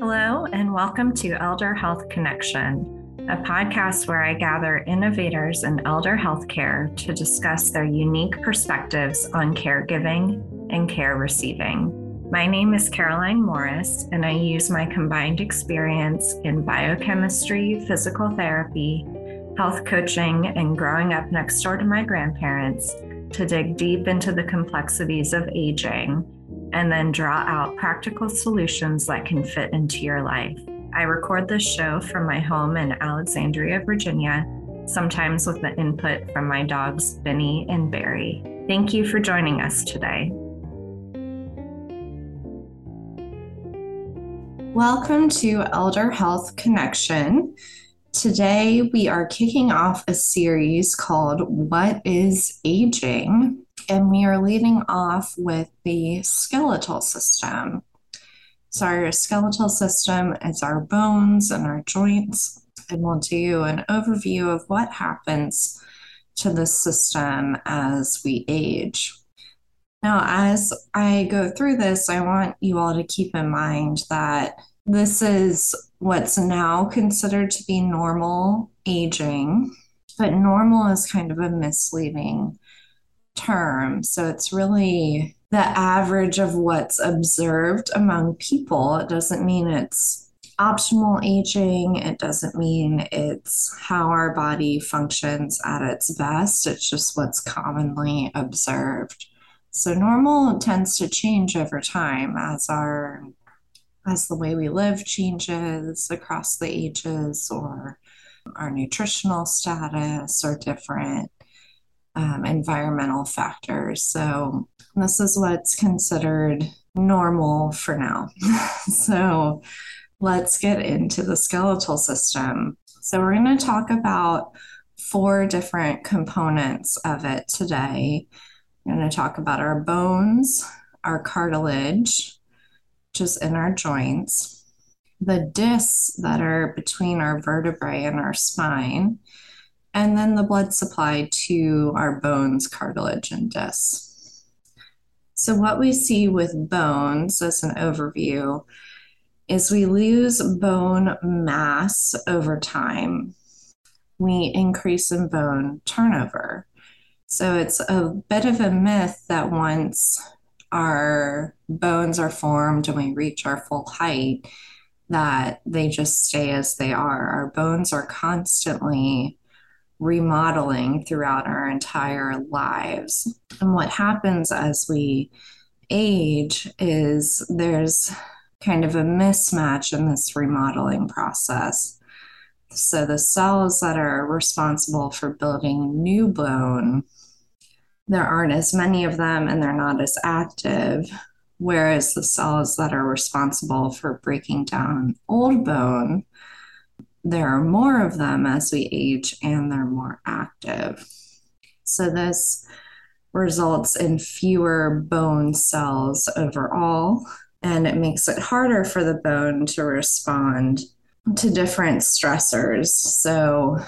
Hello, and welcome to Elder Health Connection, a podcast where I gather innovators in elder healthcare to discuss their unique perspectives on caregiving and care receiving. My name is Caroline Morris, and I use my combined experience in biochemistry, physical therapy, health coaching, and growing up next door to my grandparents to dig deep into the complexities of aging and then draw out practical solutions that can fit into your life. I record this show from my home in Alexandria, Virginia, sometimes with the input from my dogs, Benny and Barry. Thank you for joining us today. Welcome to Elder Health Connection. Today, we are kicking off a series called What is Aging? And we are leading off with the skeletal system. So, our skeletal system is our bones and our joints, and we'll do an overview of what happens to this system as we age. Now, as I go through this, I want you all to keep in mind that this is what's now considered to be normal aging, but normal is kind of a misleading term. So it's really the average of what's observed among people. It doesn't mean it's optimal aging, it doesn't mean it's how our body functions at its best. It's just what's commonly observed. So normal tends to change over time as our as the way we live changes across the ages or our nutritional status or different um, environmental factors. So, this is what's considered normal for now. so, let's get into the skeletal system. So, we're going to talk about four different components of it today. We're going to talk about our bones, our cartilage, which is in our joints, the discs that are between our vertebrae and our spine and then the blood supply to our bones, cartilage, and discs. So, what we see with bones as an overview is we lose bone mass over time. We increase in bone turnover. So, it's a bit of a myth that once our bones are formed and we reach our full height, that they just stay as they are. Our bones are constantly remodeling throughout our entire lives. And what happens as we age is there's kind of a mismatch in this remodeling process. So the cells that are responsible for building new bone, there aren't as many of them and they're not as active. Whereas the cells that are responsible for breaking down old bone there are more of them as we age and they're more active. So, this results in fewer bone cells overall, and it makes it harder for the bone to respond to different stressors. So,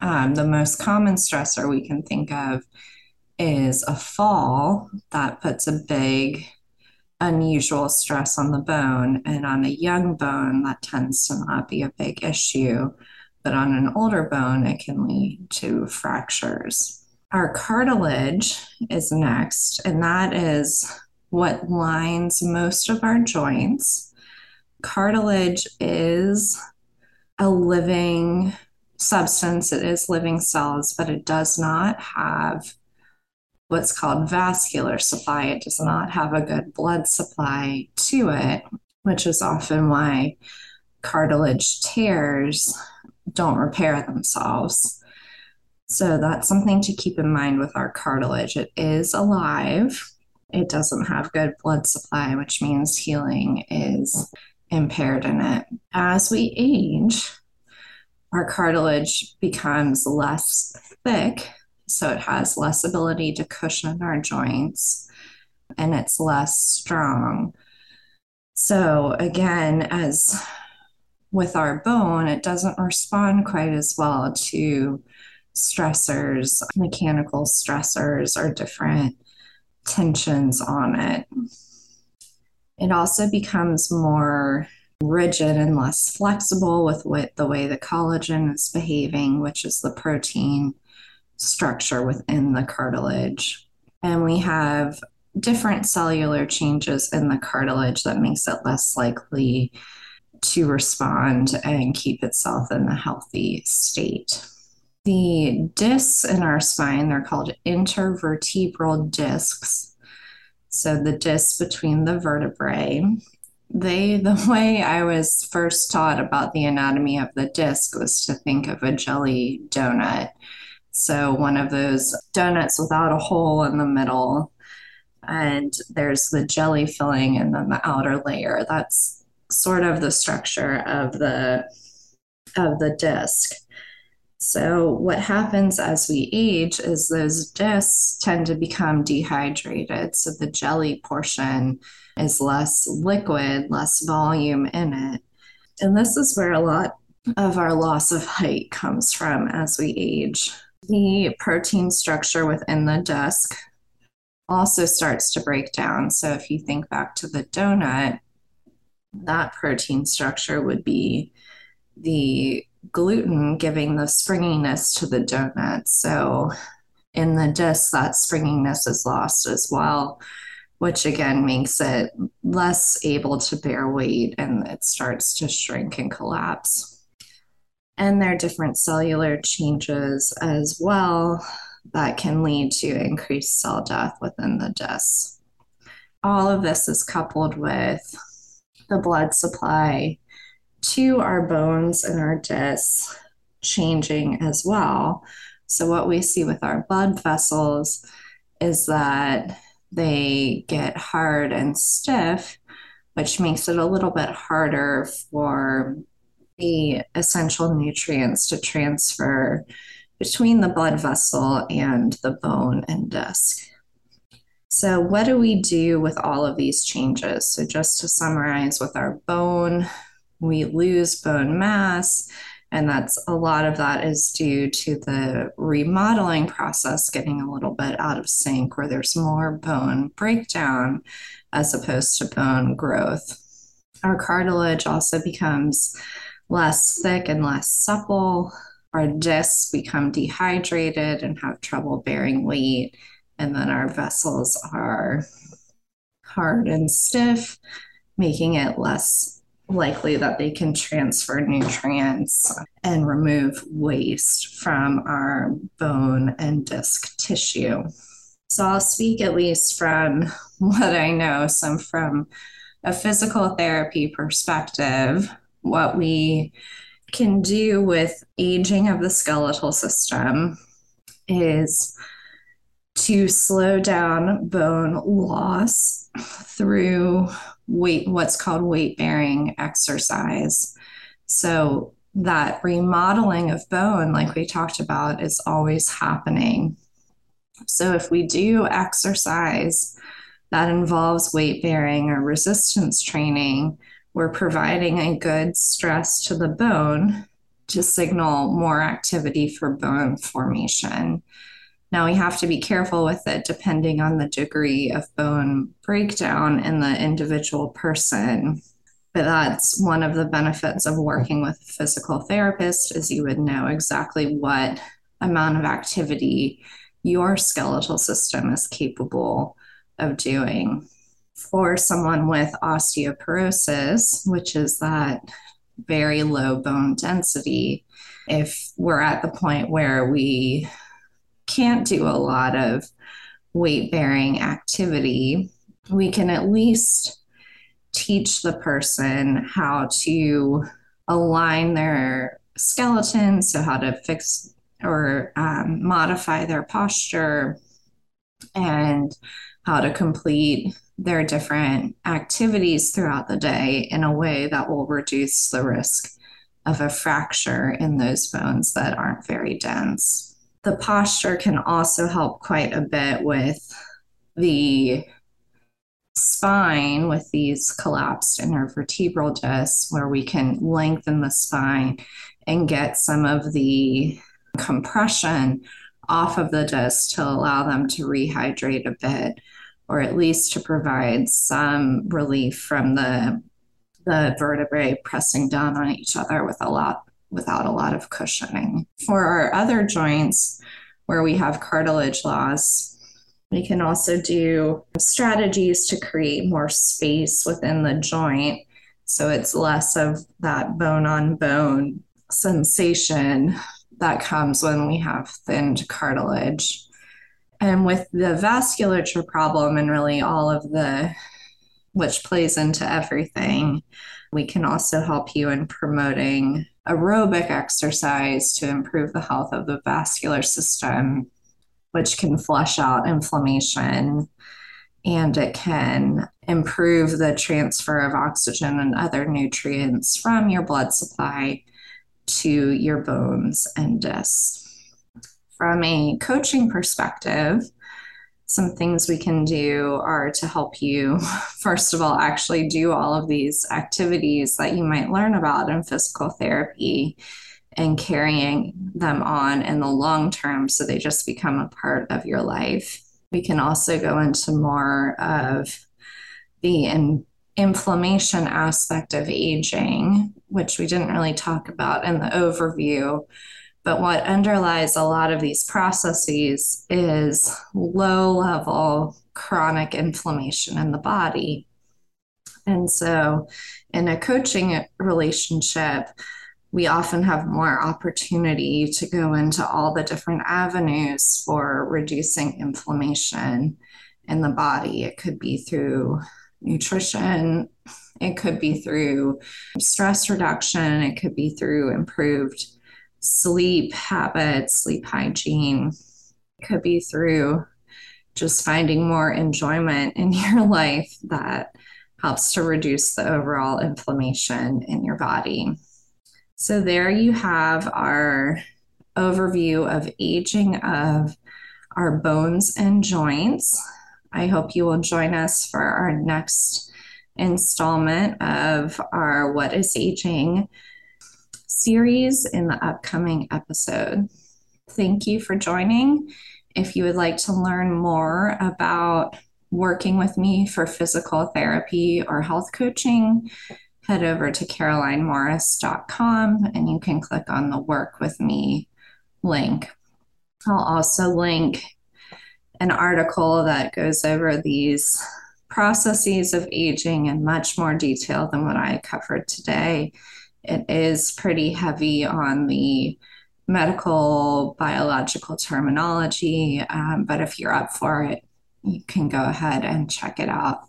um, the most common stressor we can think of is a fall that puts a big unusual stress on the bone. And on a young bone, that tends to not be a big issue. But on an older bone, it can lead to fractures. Our cartilage is next, and that is what lines most of our joints. Cartilage is a living substance, it is living cells, but it does not have what's called vascular supply. It does not have a good blood supply to it, which is often why cartilage tears don't repair themselves. So that's something to keep in mind with our cartilage. It is alive. It doesn't have good blood supply, which means healing is impaired in it. As we age, our cartilage becomes less thick so it has less ability to cushion our joints and it's less strong. So, again, as with our bone, it doesn't respond quite as well to stressors, mechanical stressors, or different tensions on it. It also becomes more rigid and less flexible with what the way the collagen is behaving, which is the protein structure within the cartilage. And we have different cellular changes in the cartilage that makes it less likely to respond and keep itself in a healthy state. The discs in our spine, they're called intervertebral discs. So the discs between the vertebrae. They, the way I was first taught about the anatomy of the disc was to think of a jelly donut. So one of those donuts without a hole in the middle. And there's the jelly filling and then the outer layer. That's sort of the structure of the of the disc. So what happens as we age is those discs tend to become dehydrated. So the jelly portion is less liquid, less volume in it. And this is where a lot of our loss of height comes from as we age. The protein structure within the disc also starts to break down. So if you think back to the donut, that protein structure would be the gluten giving the springiness to the donut. So in the disc, that springiness is lost as well, which again makes it less able to bear weight and it starts to shrink and collapse. And there are different cellular changes as well that can lead to increased cell death within the disc. All of this is coupled with the blood supply to our bones and our discs changing as well. So, what we see with our blood vessels is that they get hard and stiff, which makes it a little bit harder for the essential nutrients to transfer between the blood vessel and the bone and disc. So, what do we do with all of these changes? So, just to summarize, with our bone, we lose bone mass, and that's a lot of that is due to the remodeling process getting a little bit out of sync, where there's more bone breakdown as opposed to bone growth. Our cartilage also becomes less thick and less supple. Our discs become dehydrated and have trouble bearing weight and then our vessels are hard and stiff, making it less likely that they can transfer nutrients and remove waste from our bone and disc tissue. So I'll speak at least from what I know, some from a physical therapy perspective, what we can do with aging of the skeletal system is to slow down bone loss through weight, what's called weight bearing exercise. So, that remodeling of bone, like we talked about, is always happening. So, if we do exercise that involves weight bearing or resistance training, we're providing a good stress to the bone to signal more activity for bone formation. Now we have to be careful with it depending on the degree of bone breakdown in the individual person. But that's one of the benefits of working with a physical therapist is you would know exactly what amount of activity your skeletal system is capable of doing. For someone with osteoporosis, which is that very low bone density, if we're at the point where we can't do a lot of weight bearing activity, we can at least teach the person how to align their skeleton, so how to fix or um, modify their posture, and how to complete their different activities throughout the day in a way that will reduce the risk of a fracture in those bones that aren't very dense. The posture can also help quite a bit with the spine with these collapsed intervertebral discs where we can lengthen the spine and get some of the compression off of the disc to allow them to rehydrate a bit or at least to provide some relief from the the vertebrae pressing down on each other with a lot without a lot of cushioning. For our other joints where we have cartilage loss, we can also do strategies to create more space within the joint so it's less of that bone on bone sensation that comes when we have thinned cartilage. And with the vasculature problem and really all of the, which plays into everything, we can also help you in promoting aerobic exercise to improve the health of the vascular system, which can flush out inflammation and it can improve the transfer of oxygen and other nutrients from your blood supply to your bones and discs. From a coaching perspective, some things we can do are to help you, first of all, actually do all of these activities that you might learn about in physical therapy and carrying them on in the long term so they just become a part of your life. We can also go into more of the inflammation aspect of aging, which we didn't really talk about in the overview. But what underlies a lot of these processes is low level chronic inflammation in the body. And so, in a coaching relationship, we often have more opportunity to go into all the different avenues for reducing inflammation in the body. It could be through nutrition, it could be through stress reduction, it could be through improved sleep habits, sleep hygiene, it could be through just finding more enjoyment in your life that helps to reduce the overall inflammation in your body. So, there you have our overview of aging of our bones and joints. I hope you will join us for our next installment of our What is Aging series in the upcoming episode. Thank you for joining. If you would like to learn more about working with me for physical therapy or health coaching, head over to carolinemorris.com and you can click on the Work with Me link. I'll also link an article that goes over these processes of aging in much more detail than what I covered today. It is pretty heavy on the medical biological terminology, um, but if you're up for it, you can go ahead and check it out.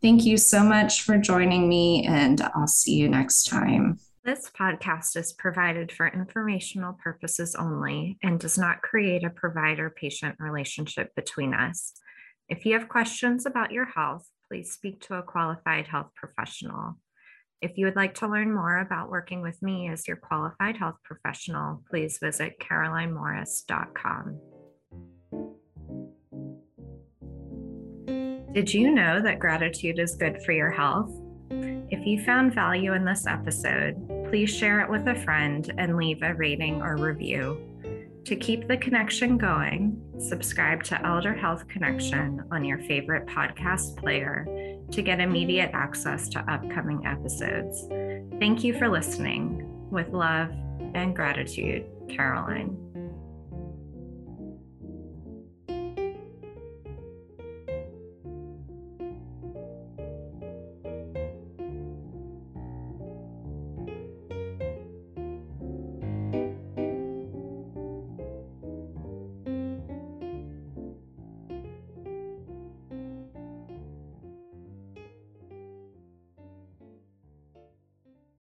Thank you so much for joining me, and I'll see you next time. This podcast is provided for informational purposes only and does not create a provider patient relationship between us. If you have questions about your health, please speak to a qualified health professional. If you would like to learn more about working with me as your qualified health professional, please visit carolinemorris.com. Did you know that gratitude is good for your health? If you found value in this episode, please share it with a friend and leave a rating or review. To keep the connection going, subscribe to Elder Health Connection on your favorite podcast player to get immediate access to upcoming episodes. Thank you for listening. With love and gratitude, Caroline.